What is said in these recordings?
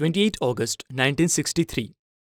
28 अगस्त 1963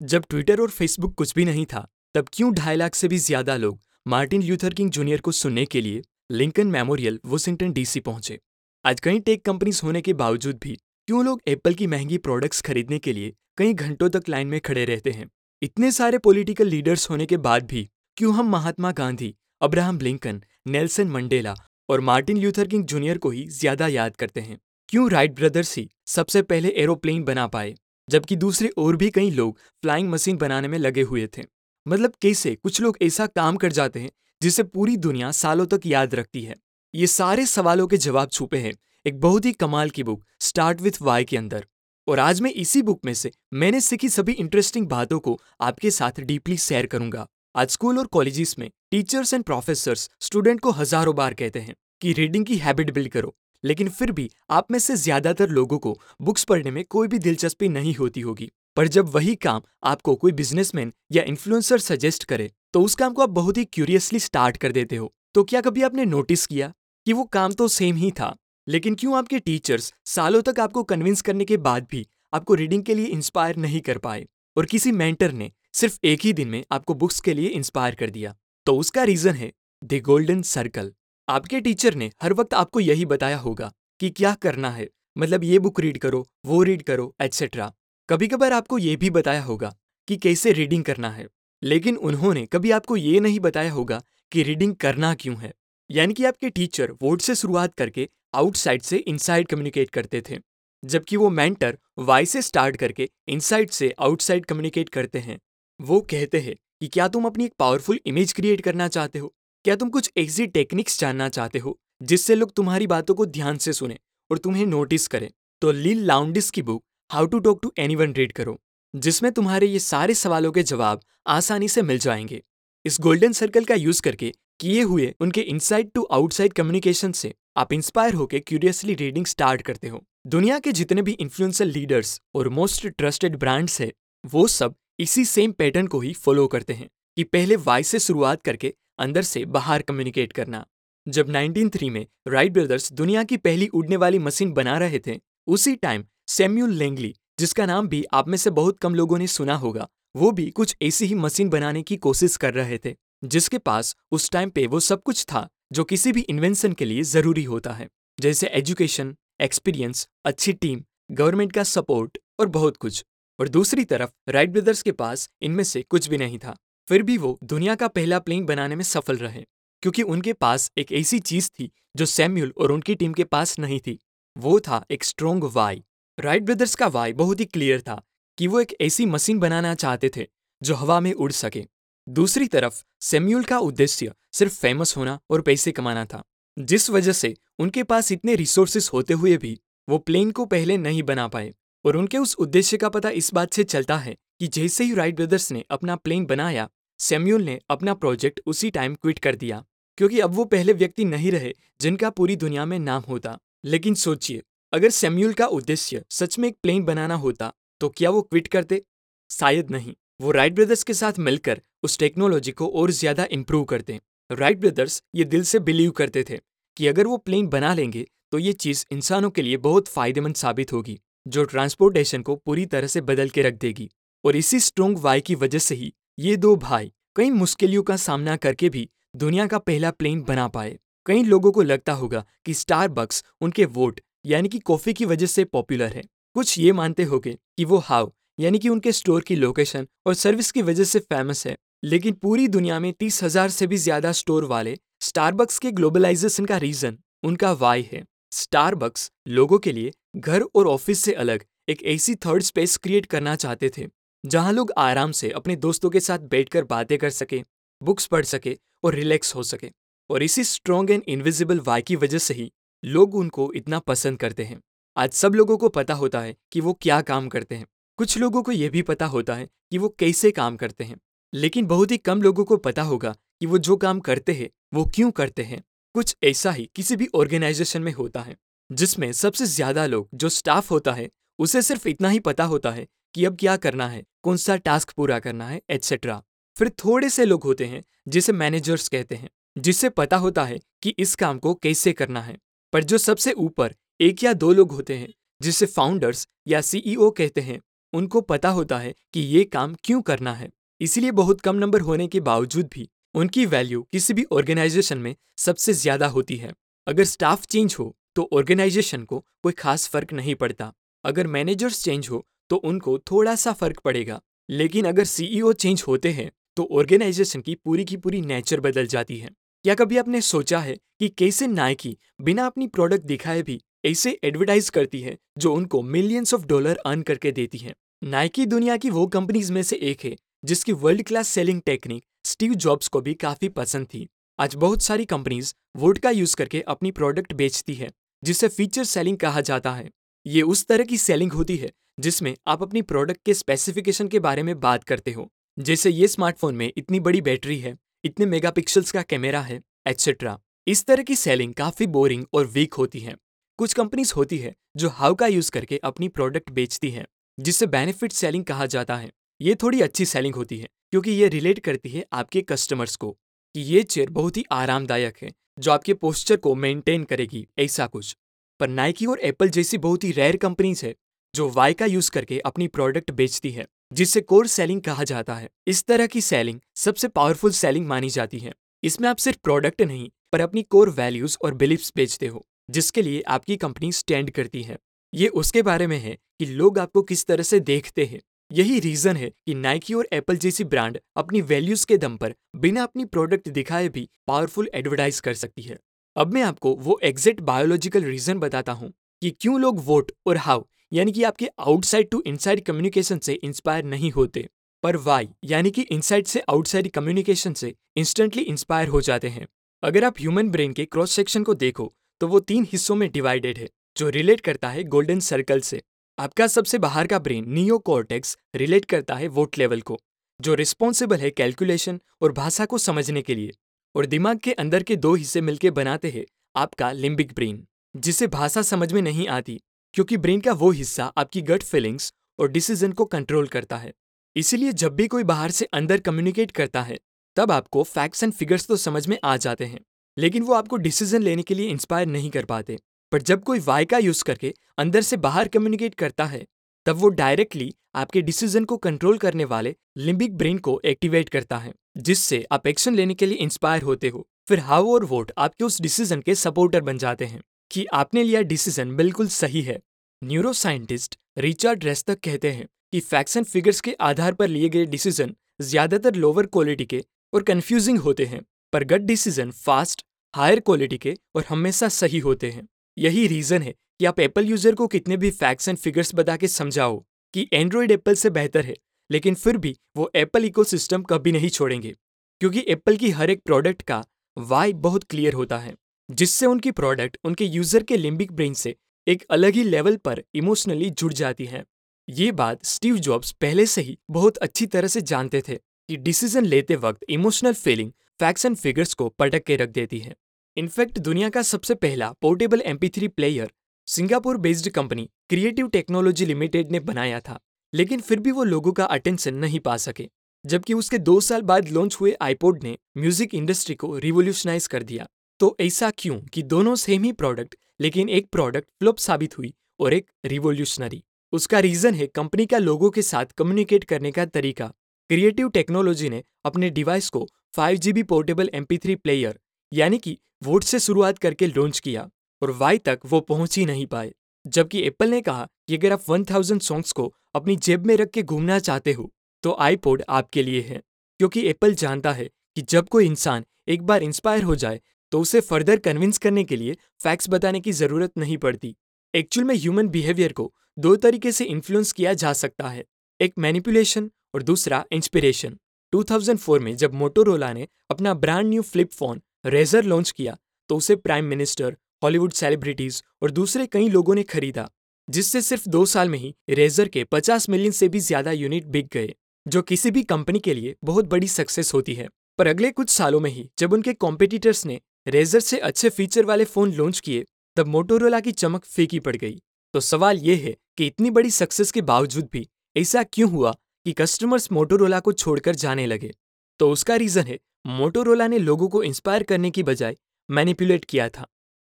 जब ट्विटर और फेसबुक कुछ भी नहीं था, तब क्यों ढाई लाख से भी ज़्यादा लोग मार्टिन ल्यूथर किंग जूनियर को सुनने के लिए लिंकन मेमोरियल, वॉशिंगटन डीसी पहुँचे? आज कई टेक कंपनीज़ होने के बावजूद भी क्यों लोग एप्पल की महँगी प्रोडक्ट्स खरीदने के लिए कई घंटों तक लाइन में खड़े रहते हैं? इतने सारे पॉलिटिकल लीडर्स होने के बाद भी क्यों हम Mahatma Gandhi, Abraham Lincoln, Nelson Mandela और मार्टिन ल्यूथर किंग जूनियर को ही ज़्यादा याद करते हैं? क्यों राइट ब्रदर्स ही सबसे पहले एरोप्लेन बना पाए, जबकि दूसरे और भी कई लोग फ्लाइंग मशीन बनाने में लगे हुए थे। मतलब कैसे कुछ लोग ऐसा काम कर जाते हैं, जिसे पूरी दुनिया सालों तक याद रखती है। ये सारे सवालों के जवाब छुपे हैं एक बहुत ही कमाल की बुक, स्टार्ट विथ वाई के अंदर। और आज मैं इसी बुक में से मैंने सीखी सभी इंटरेस्टिंग बातों को आपके साथ डीपली शेयर करूँगा। आज स्कूल और कॉलेजेस में टीचर्स एंड प्रोफेसर्स स्टूडेंट को हज़ारों बार कहते हैं कि रीडिंग की हैबिट बिल्ड करो। लेकिन फिर भी आप में से ज़्यादातर लोगों को बुक्स पढ़ने में कोई भी दिलचस्पी नहीं होती होगी। पर जब वही काम आपको कोई बिजनेसमैन या इन्फ्लुएंसर सजेस्ट करे तो उस काम को आप बहुत ही क्यूरियसली स्टार्ट कर देते हो। तो क्या कभी आपने नोटिस किया कि वो काम तो सेम ही था, लेकिन क्यों आपके टीचर्स सालों तक आपको कन्विंस करने के बाद भी आपको रीडिंग के लिए इंस्पायर नहीं कर पाए? और किसी मेंटर ने सिर्फ़ एक ही दिन में आपको बुक्स के लिए इंस्पायर कर दिया? तो उसका रीजन है द गोल्डन सर्कल आपके टीचर ने हर वक्त आपको यही बताया होगा कि क्या करना है। मतलब ये बुक रीड करो, वो रीड करो एटसेट्रा कभी कभार आपको ये भी बताया होगा कि कैसे रीडिंग करना है। लेकिन उन्होंने कभी आपको ये नहीं बताया होगा कि रीडिंग करना क्यों है। यानी कि आपके टीचर वर्ड से शुरुआत करके आउटसाइड से इनसाइड कम्युनिकेट करते थे। जबकि वो मेंटर वाई से स्टार्ट करके इनसाइड से आउटसाइड कम्युनिकेट करते हैं। वो कहते हैं कि क्या तुम अपनी एक पावरफुल इमेज क्रिएट करना चाहते हो? क्या तुम कुछ ऐसी टेक्निक्स जानना चाहते हो, जिससे लोग तुम्हारी बातों को ध्यान से सुने और तुम्हें नोटिस करें? तो लील लाउंडिस की book how to talk to anyone read करो, जिसमें तुम्हारे ये सारे सवालों के जवाब आसानी से मिल जाएँगे। इस गोल्डन सर्कल का यूज़ करके किए हुए उनके इनसाइड टू आउटसाइड कम्युनिकेशन से आप इंस्पायर होकर क्यूरियसली रीडिंग स्टार्ट करते हो। दुनिया के जितने भी इन्फ्लुएंसर लीडर्स और मोस्ट ट्रस्टेड ब्रांड्स है वो सब इसी सेम पैटर्न को ही फॉलो करते हैं कि पहले वाई से शुरुआत करके अंदर से बाहर कम्युनिकेट करना। जब 1903 में राइट ब्रदर्स दुनिया की पहली उड़ने वाली मशीन बना रहे थे, उसी टाइम सैम्यूल लेंगली जिसका नाम भी आप में से बहुत कम लोगों ने सुना होगा, वो भी कुछ ऐसी ही मशीन बनाने की कोशिश कर रहे थे, जिसके पास उस टाइम पे वो सब कुछ था, जो किसी भी इन्वेंशन के लिए ज़रूरी होता है। जैसे एजुकेशन एक्सपीरियंस अच्छी टीम गवर्नमेंट का सपोर्ट और बहुत कुछ। और दूसरी तरफ़ राइट ब्रदर्स के पास इनमें से कुछ भी नहीं था। फिर भी वो दुनिया का पहला प्लेन बनाने में सफल रहे, क्योंकि उनके पास एक ऐसी चीज़ थी जो सैम्यूल और उनकी टीम के पास नहीं थी। वो था एक स्ट्रोंग वाई राइट ब्रदर्स का वाई बहुत ही क्लियर था कि वो एक ऐसी मशीन बनाना चाहते थे जो हवा में उड़ सके। दूसरी तरफ़, सैम्यूल का उद्देश्य सिर्फ़ फ़ेमस होना और पैसे कमाना था, जिस वजह से उनके पास इतने रिसोर्सेस होते हुए भी वो प्लेन को पहले नहीं बना पाए। और उनके उस उद्देश्य का पता इस बात से चलता है कि जैसे ही राइट ब्रदर्स ने अपना प्लेन बनाया सैम्यूल ने अपना प्रोजेक्ट उसी टाइम क्विट कर दिया, क्योंकि अब वो पहले व्यक्ति नहीं रहे जिनका पूरी दुनिया में नाम होता। लेकिन सोचिए, अगर सैम्यूल का उद्देश्य सच में एक प्लेन बनाना होता तो क्या वो क्विट करते? शायद नहीं। वो राइट ब्रदर्स के साथ मिलकर उस टेक्नोलॉजी को और ज़्यादा इंप्रूव करते। राइट ब्रदर्स ये दिल से बिलीव करते थे कि अगर वो प्लेन बना लेंगे तो ये चीज़ इंसानों के लिए बहुत फ़ायदेमंद साबित होगी, जो ट्रांसपोर्टेशन को पूरी तरह से बदल के रख देगी। और इसी स्ट्रोंग वाई की वजह से ही ये दो भाई कई मुश्किलों का सामना करके भी दुनिया का पहला प्लेन बना पाए। कई लोगों को लगता होगा कि स्टारबक्स उनके वोट यानी कि कॉफ़ी की वजह से पॉपुलर है। कुछ ये मानते होंगे कि वो हाउ यानी कि उनके स्टोर की लोकेशन और सर्विस की वजह से फ़ेमस है। लेकिन पूरी दुनिया में तीस हज़ार से भी ज़्यादा स्टोर वाले स्टारबक्स के ग्लोबलाइजेशन का रीजन उनका वाई है। स्टारबक्स लोगों के लिए घर और ऑफ़िस से अलग एक ऐसी थर्ड स्पेस क्रिएट करना चाहते थे। जहाँ लोग आराम से अपने दोस्तों के साथ बैठकर बातें कर सके, बुक्स पढ़ सके और रिलैक्स हो सके। और इसी स्ट्रॉन्ग एंड इनविजिबल वाई की वजह से ही लोग उनको इतना पसंद करते हैं। आज सब लोगों को पता होता है कि वो क्या काम करते हैं। कुछ लोगों को यह भी पता होता है कि वो कैसे काम करते हैं। लेकिन बहुत ही कम लोगों को पता होगा कि वो जो काम करते हैं, वो क्यों करते हैं। कुछ ऐसा ही किसी भी ऑर्गेनाइजेशन में होता है, जिसमें सबसे ज़्यादा लोग जो स्टाफ होता है, उसे सिर्फ़ इतना ही पता होता है कि अब क्या करना है, कौन सा टास्क पूरा करना है एटसेट्रा फिर थोड़े से लोग होते हैं, जिसे मैनेजर्स कहते हैं, जिससे पता होता है कि इस काम को कैसे करना है। पर जो सबसे ऊपर, एक या दो लोग होते हैं, जिसे फाउंडर्स या सीईओ कहते हैं, उनको पता होता है कि ये काम क्यों करना है। इसीलिए बहुत कम नंबर होने के बावजूद भी, उनकी वैल्यू किसी भी ऑर्गेनाइजेशन में सबसे ज़्यादा होती है। अगर स्टाफ चेंज हो तो ऑर्गेनाइजेशन को कोई खास फ़र्क नहीं पड़ता। अगर मैनेजर्स चेंज हो तो उनको थोड़ा सा फ़र्क पड़ेगा। लेकिन अगर सीईओ चेंज होते हैं तो ऑर्गेनाइजेशन की पूरी की पूरी नेचर बदल जाती है। क्या कभी आपने सोचा है कि कैसे नाइकी बिना अपनी प्रोडक्ट दिखाए भी ऐसे एडवर्टाइज करती है, जो उनको मिलियंस ऑफ़ डॉलर अर्न करके देती है? नाइकी दुनिया की वो कंपनीज़ में से एक है, जिसकी world class selling technique Steve Jobs को भी काफ़ी पसंद थी। आज बहुत सारी कंपनीज़ वोट का यूज़ करके अपनी प्रोडक्ट बेचती है, जिसे फीचर सेलिंग कहा जाता है। ये उस तरह की सेलिंग होती है जिसमें आप अपनी प्रोडक्ट के स्पेसिफिकेशन के बारे में बात करते हो। जैसे ये स्मार्टफ़ोन में इतनी बड़ी बैटरी है, इतने मेगापिक्सल्स का कैमरा है एटसेट्रा इस तरह की सेलिंग काफ़ी बोरिंग और वीक होती है। कुछ कंपनीज़ होती है, जो हाउ का यूज़ करके अपनी प्रोडक्ट बेचती है जिसे बेनिफिट सेलिंग कहा जाता है। ये थोड़ी अच्छी सेलिंग होती है, क्योंकि ये रिलेट करती है आपके कस्टमर्स को, कि ये चेयर बहुत ही आरामदायक है, जो आपके पोस्चर को मेंटेन करेगी, ऐसा कुछ। पर नाइकी और एप्पल जैसी बहुत ही रेयर कंपनीज़ है जो वाई का यूज़ करके अपनी प्रोडक्ट बेचती है, जिसे कोर सेलिंग कहा जाता है। इस तरह की सेलिंग सबसे पावरफुल सेलिंग मानी जाती है। इसमें आप सिर्फ़ प्रोडक्ट नहीं, पर अपनी कोर वैल्यूज़ और बिलीफ्स बेचते हो, जिसके लिए आपकी कंपनी स्टैंड करती है। ये उसके बारे में है कि लोग आपको किस तरह से देखते हैं। यही रीजन है कि नाइकी और एप्पल जैसी ब्रांड अपनी वैल्यूज़ के दम पर बिना अपनी प्रोडक्ट दिखाए भी पावरफुल एडवर्टाइज कर सकती है। अब मैं आपको वो एग्जैक्ट बायोलॉजिकल रीजन बताता हूँ कि क्यों लोग वोट और हाउ यानी कि आपके आउटसाइड टू इनसाइड कम्युनिकेशन से इंस्पायर नहीं होते, पर वाई यानी कि इनसाइड से आउटसाइड कम्युनिकेशन से इंस्टेंटली इंस्पायर हो जाते हैं। अगर आप ह्यूमन ब्रेन के क्रॉस सेक्शन को देखो तो वो तीन हिस्सों में डिवाइडेड है, जो रिलेट करता है गोल्डन सर्कल से। आपका सबसे बाहर का ब्रेन नियो कॉर्टेक्स रिलेट करता है वोट लेवल को, जो रिस्पॉन्सिबल है कैलकुलेशन और भाषा को समझने के लिए। और दिमाग के अंदर के दो हिस्से मिलकर बनाते हैं आपका लिम्बिक ब्रेन जिसे भाषा समझ में नहीं आती क्योंकि ब्रेन का वो हिस्सा आपकी गट फीलिंग्स और डिसीज़न को कंट्रोल करता है। इसीलिए जब भी कोई बाहर से अंदर कम्युनिकेट करता है, तब आपको फैक्ट्स एंड फिगर्स तो समझ में आ जाते हैं, लेकिन वो आपको डिसीज़न लेने के लिए इंस्पायर नहीं कर पाते। पर जब कोई वाई का यूज़ करके अंदर से बाहर कम्युनिकेट करता है, तब वो डायरेक्टली आपके डिसीज़न को कंट्रोल करने वाले लिम्बिक ब्रेन को एक्टिवेट करता है, जिससे आप एक्शन लेने के लिए इंस्पायर होते हो। फिर हाउ और वोट आपके उस डिसीज़न के सपोर्टर बन जाते हैं। कि आपने लिया डिसीज़न बिल्कुल सही है। न्यूरो साइंटिस्ट रिचर्ड रेस्तक कहते हैं कि फैक्ट्स एंड फिगर्स के आधार पर लिए गए डिसीज़न ज़्यादातर लोअर क्वालिटी के और कंफ्यूजिंग होते हैं, पर gut decision fast higher quality के और हमेशा सही होते हैं। यही रीजन है कि आप एप्पल यूज़र को कितने भी फैक्ट्स एंड फिगर्स बता के समझाओ कि एंड्रॉयड एप्पल से बेहतर है, लेकिन फिर भी वो एप्पल इकोसिस्टम कभी नहीं छोड़ेंगे, क्योंकि एप्पल की हर एक प्रोडक्ट का वाई बहुत क्लियर होता है। जिससे उनकी प्रोडक्ट उनके यूज़र के लिम्बिक ब्रेन से एक अलग ही लेवल पर इमोशनली जुड़ जाती है। ये बात स्टीव जॉब्स पहले से ही बहुत अच्छी तरह से जानते थे कि डिसीज़न लेते वक्त emotional feeling facts and figures को पटक के रख देती है। इनफैक्ट दुनिया का सबसे पहला portable MP player Singapore based company creative technology limited ने बनाया था, लेकिन फिर भी वो लोगों का अटेंशन नहीं पा सके, जबकि उसके दो साल बाद लॉन्च हुए आईपोड ने म्यूज़िक इंडस्ट्री को रिवोल्यूशनाइज कर दिया। तो ऐसा क्यों कि दोनों सेम ही प्रोडक्ट लेकिन एक प्रोडक्ट फ्लॉप साबित हुई और एक रिवोल्यूशनरी उसका रीजन है कंपनी का लोगों के साथ कम्युनिकेट करने का तरीका। क्रिएटिव टेक्नोलॉजी ने अपने डिवाइस को 5GB पोर्टेबल MP3 प्लेयर यानी कि वोट से शुरुआत करके लॉन्च किया और वाई तक वो पहुँच ही नहीं पाए। जबकि एप्पल ने कहा कि अगर आप 1000 सॉन्ग्स को अपनी जेब में रख के घूमना चाहते हो तो आईपोड आपके लिए है, क्योंकि एप्पल जानता है कि जब कोई इंसान एक बार इंस्पायर हो जाए तो उसे फर्दर कन्विंस करने के लिए फैक्ट्स बताने की ज़रूरत नहीं पड़ती। एक्चुअल में ह्यूमन बिहेवियर को दो तरीके से इन्फ्लुएंस किया जा सकता है। एक मैनिपुलेशन और दूसरा इंस्पिरेशन 2004 में जब मोटोरोला ने अपना brand new flip phone Razr launch किया तो उसे प्राइम मिनिस्टर हॉलीवुड सेलिब्रिटीज और दूसरे कई लोगों ने खरीदा, जिससे सिर्फ़ दो साल में ही रेजर के 50 मिलियन से भी ज़्यादा यूनिट बिक गए, जो किसी भी कंपनी के लिए बहुत बड़ी सक्सेस होती है। पर अगले कुछ सालों में ही जब उनके कॉम्पिटिटर्स ने रेजर से अच्छे फीचर वाले फ़ोन लॉन्च किए, तब मोटोरोला की चमक फीकी पड़ गई। तो सवाल यह है कि इतनी बड़ी सक्सेस के बावजूद भी ऐसा क्यों हुआ कि कस्टमर्स मोटोरोला को छोड़कर जाने लगे? तो उसका रीजन है मोटोरोला ने लोगों को इंस्पायर करने की बजाय मैनिपुलेट किया था।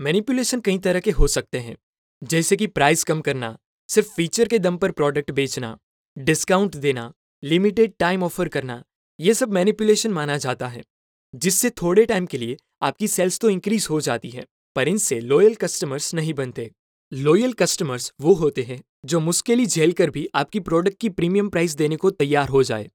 मैनिपुलेशन कई तरह के हो सकते हैं, जैसे कि प्राइस कम करना, सिर्फ़ फीचर के दम पर प्रोडक्ट बेचना डिस्काउंट देना लिमिटेड टाइम ऑफ़र करना, ये सब मैनिपुलेशन माना जाता है, जिससे थोड़े टाइम के लिए आपकी सेल्स तो इंक्रीज हो जाती है, पर इनसे लॉयल कस्टमर्स नहीं बनते। लॉयल कस्टमर्स वो होते हैं, जो मुश्किल झेल कर भी आपकी प्रोडक्ट की प्रीमियम प्राइस देने को तैयार हो जाए।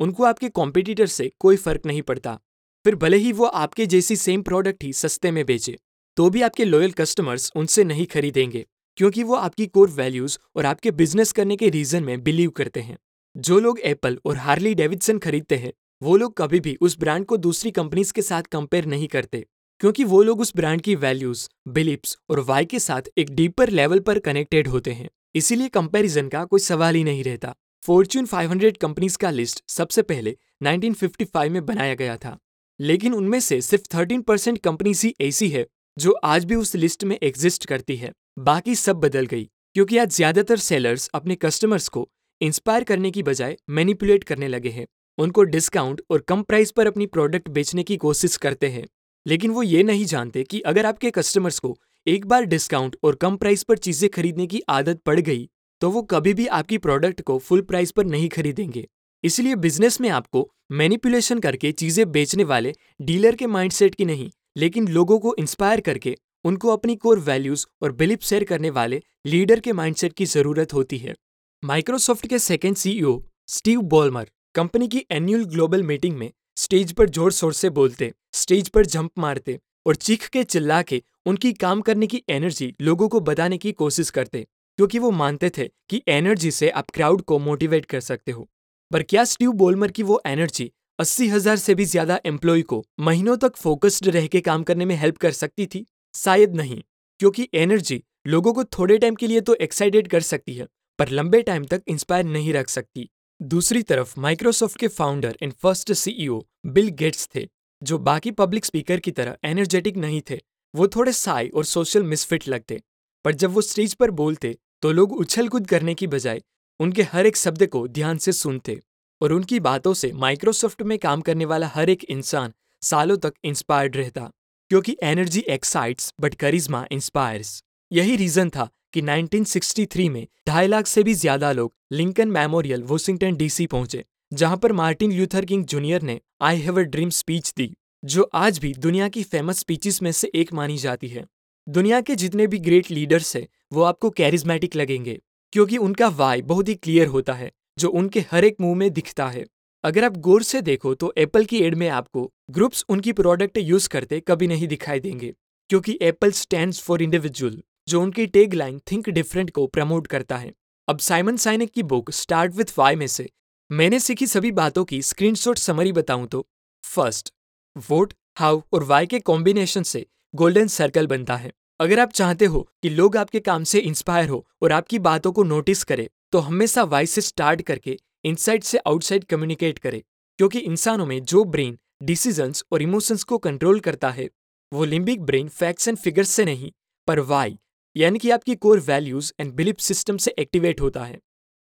उनको आपके कॉम्पिटिटर से कोई फ़र्क नहीं पड़ता। फिर भले ही वो आपके जैसी सेम प्रोडक्ट ही सस्ते में बेचे तो भी आपके लॉयल कस्टमर्स उनसे नहीं खरीदेंगे, क्योंकि वो आपकी कोर वैल्यूज़ और आपके बिज़नेस करने के रीजन में बिलीव करते हैं। जो लोग एप्पल और हार्ली डेविडसन खरीदते हैं वो लोग कभी भी उस ब्रांड को दूसरी कंपनीज़ के साथ कंपेयर नहीं करते, क्योंकि वो लोग उस ब्रांड की वैल्यूज़ बिलीव्स और वाई के साथ एक डीपर लेवल पर कनेक्टेड होते हैं। इसीलिए कंपैरिजन का कोई सवाल ही नहीं रहता। फॉर्च्यून 500 कंपनीज़ का लिस्ट सबसे पहले 1955 में बनाया गया था। लेकिन उनमें से सिर्फ़ 13 परसेंट कंपनीज़ ही ऐसी है, जो आज भी उस लिस्ट में एग्जिस्ट करती है। बाकी सब बदल गई, क्योंकि आज ज़्यादातर सेलर्स अपने कस्टमर्स को इंस्पायर करने की बजाय मैनिपुलेट करने लगे हैं। उनको डिस्काउंट और कम प्राइस पर अपनी प्रोडक्ट बेचने की कोशिश करते हैं। लेकिन वो ये नहीं जानते कि अगर आपके कस्टमर्स को एक बार डिस्काउंट और कम प्राइस पर चीज़ें खरीदने की आदत पड़ गई तो वो कभी भी आपकी प्रोडक्ट को फुल प्राइस पर नहीं खरीदेंगे। इसलिए बिज़नेस में आपको मैनिपुलेशन करके चीज़ें बेचने वाले डीलर के माइंडसेट की नहीं, लेकिन लोगों को इंस्पायर करके उनको अपनी कोर वैल्यूज़ और बिलीफ शेयर करने वाले लीडर के माइंडसेट की ज़रूरत होती है। माइक्रोसॉफ्ट के second CEO Steve Ballmer company की एनुअल ग्लोबल मीटिंग में स्टेज पर ज़ोर शोर से बोलते स्टेज पर जंप मारते और चीख के चिल्ला के उनकी काम करने की एनर्जी लोगों को बताने की कोशिश करते, क्योंकि वो मानते थे कि एनर्जी से आप क्राउड को मोटिवेट कर सकते हो। पर क्या स्टीव बोलमर की वो एनर्जी अस्सी हज़ार से भी ज़्यादा एम्प्लॉय को महीनों तक फोकस्ड रह के काम करने में हेल्प कर सकती थी? शायद नहीं, क्योंकि एनर्जी लोगों को थोड़े टाइम के लिए तो एक्साइटेड कर सकती है, पर लंबे टाइम तक इंस्पायर नहीं रख सकती। दूसरी तरफ़ माइक्रोसॉफ्ट के founder and first CEO Bill Gates थे, जो बाकी पब्लिक स्पीकर की तरह एनर्जेटिक नहीं थे। वो थोड़े साई और सोशल मिसफिट लगते, पर जब वो स्टेज पर बोलते तो लोग उछल कूद करने की बजाय उनके हर एक शब्द को ध्यान से सुनते और उनकी बातों से माइक्रोसॉफ्ट में काम करने वाला हर एक इंसान सालों तक इंस्पायर्ड रहता, क्योंकि energy excites but charisma inspires यही रीजन था कि 1963 में ढाई लाख से भी ज़्यादा लोग लिंकन मेमोरियल, वॉशिंगटन डीसी पहुँचे, जहाँ पर मार्टिन ल्यूथर किंग जूनियर ने I have a dream speech दी, जो आज भी दुनिया की फ़ेमस स्पीचेस में से एक मानी जाती है। दुनिया के जितने भी ग्रेट लीडर्स हैं, वो आपको कैरिज्मेटिक लगेंगे, क्योंकि उनका वाई बहुत ही क्लियर होता है, जो उनके हर एक मुँह में दिखता है। अगर आप गौर से देखो तो एप्पल की एड में आपको ग्रुप्स उनकी प्रोडक्ट यूज़ करते कभी नहीं दिखाई देंगे, क्योंकि एप्पल स्टैंड फॉर इंडिविजुअल। जो उनकी टेग लाइन थिंक डिफरेंट को प्रमोट करता है। अब साइमन साइनिक की बुक स्टार्ट विथ वाई में से, मैंने सीखी सभी बातों की स्क्रीनशॉट समरी बताऊँ तो फ़र्स्ट वोट हाउ और वाई के कॉम्बिनेशन से गोल्डन सर्कल बनता है। अगर आप चाहते हो कि लोग आपके काम से इंस्पायर हो और आपकी बातों को नोटिस करें तो हमेशा वाई से स्टार्ट करके इनसाइड से आउटसाइड कम्युनिकेट करें, क्योंकि इंसानों में जो ब्रेन डिसीजंस और इमोशंस को कंट्रोल करता है, वो limbic brain facts and figures से नहीं, पर वाई यानी कि आपकी core values and belief system से एक्टिवेट होता है।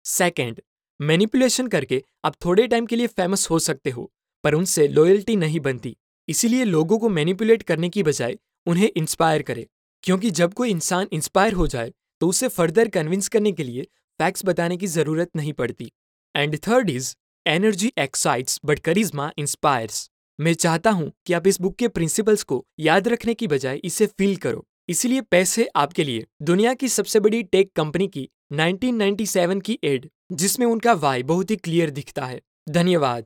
सेकेंड मैनिपुलेशन करके आप थोड़े टाइम के लिए फ़ेमस हो सकते हो, पर उनसे लॉयल्टी नहीं बनती। इसीलिए लोगों को मैनिपुलेट करने की बजाय उन्हें इंस्पायर करें, क्योंकि जब कोई इंसान इंस्पायर हो जाए तो उसे फर्दर कन्विंस करने के लिए फैक्ट्स बताने की ज़रूरत नहीं पड़ती। And third is energy excites but charisma inspires मैं चाहता हूँ कि आप इस बुक के प्रिंसिपल्स को याद रखने की बजाय इसे फील करो। इसीलिए पैसे आपके लिए। दुनिया की सबसे बड़ी टेक कंपनी की 1997 की एड, जिसमें उनका वाई बहुत ही क्लियर दिखता है। धन्यवाद।